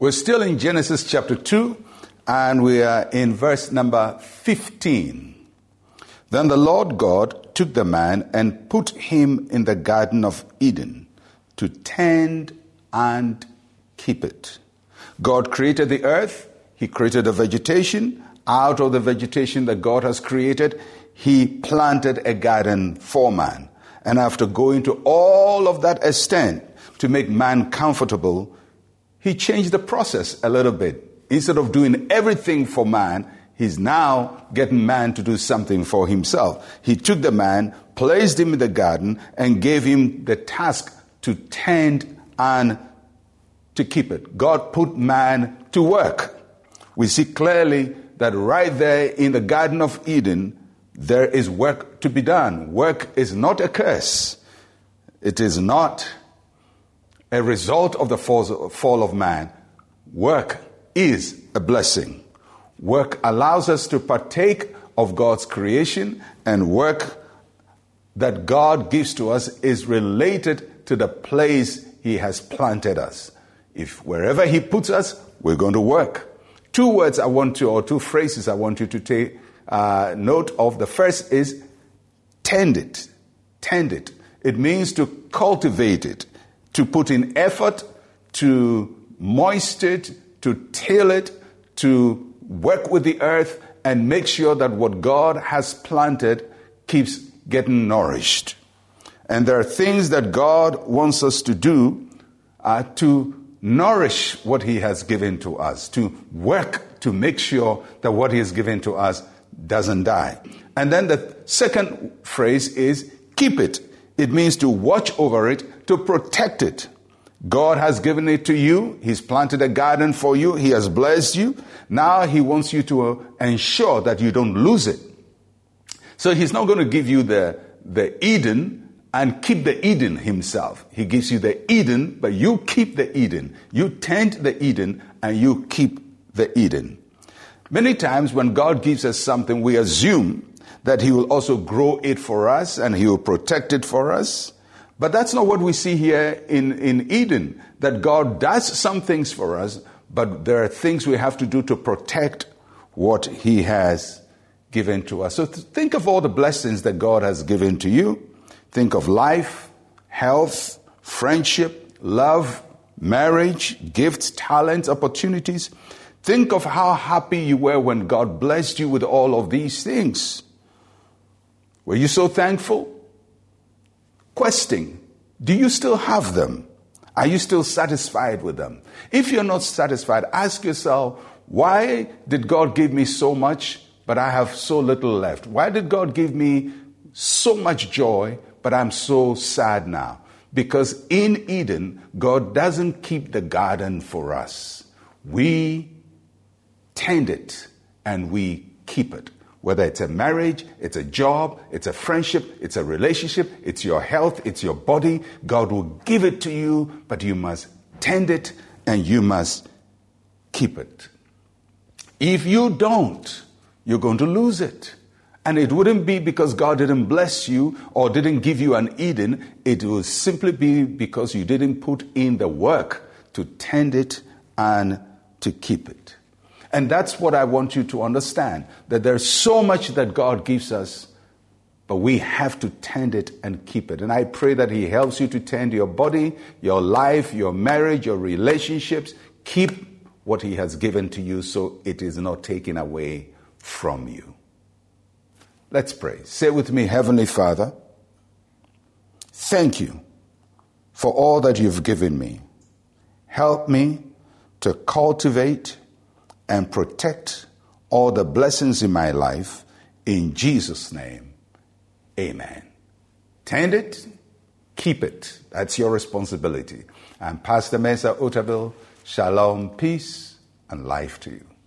We're still in Genesis chapter 2, and we are in verse number 15. Then the Lord God took the man and put him in the Garden of Eden to tend and keep it. God created the earth, He created the vegetation. Out of the vegetation that God has created, He planted a garden for man. And after going to all of that extent to make man comfortable, he changed the process a little bit. Instead of doing everything for man, he's now getting man to do something for himself. He took the man, placed him in the garden, and gave him the task to tend and to keep it. God put man to work. We see clearly that right there in the Garden of Eden, there is work to be done. Work is not a curse. It is not a result of the fall of man. Work is a blessing. Work allows us to partake of God's creation, and work that God gives to us is related to the place He has planted us. If wherever He puts us, we're going to work. Two words I want to, or two phrases I want you to take uh, note of. The first is tend it. Tend it. It means to cultivate it to put in effort to moist it, to till it, to work with the earth and make sure that what God has planted keeps getting nourished. And there are things that God wants us to do uh, to nourish what He has given to us, to work to make sure that what He has given to us doesn't die. And then the second phrase is keep it. It means to watch over it, to protect it. God has given it to you. He's planted a garden for you. He has blessed you. Now He wants you to uh, ensure that you don't lose it. So He's not going to give you the, the Eden and keep the Eden Himself. He gives you the Eden, but you keep the Eden. You tend the Eden and you keep the Eden. Many times when God gives us something, we assume that He will also grow it for us and He will protect it for us. But that's not what we see here in, in Eden, that God does some things for us, but there are things we have to do to protect what He has given to us. So think of all the blessings that God has given to you. Think of life, health, friendship, love, marriage, gifts, talents, opportunities. Think of how happy you were when God blessed you with all of these things. Were you so thankful? Questing, do you still have them? Are you still satisfied with them? If you're not satisfied, ask yourself, why did God give me so much, but I have so little left? Why did God give me so much joy, but I'm so sad now? Because in Eden, God doesn't keep the garden for us. We tend it and we keep it. Whether it's a marriage, it's a job, it's a friendship, it's a relationship, it's your health, it's your body, God will give it to you, but you must tend it and you must keep it. If you don't, you're going to lose it. And it wouldn't be because God didn't bless you or didn't give you an Eden. It will simply be because you didn't put in the work to tend it and to keep it. And that's what I want you to understand that there's so much that God gives us, but we have to tend it and keep it. And I pray that He helps you to tend your body, your life, your marriage, your relationships. Keep what He has given to you so it is not taken away from you. Let's pray. Say with me, Heavenly Father, thank you for all that you've given me. Help me to cultivate and protect all the blessings in my life. In Jesus' name, amen. Tend it, keep it. That's your responsibility. I'm Pastor Mensa Otabil. Shalom, peace, and life to you.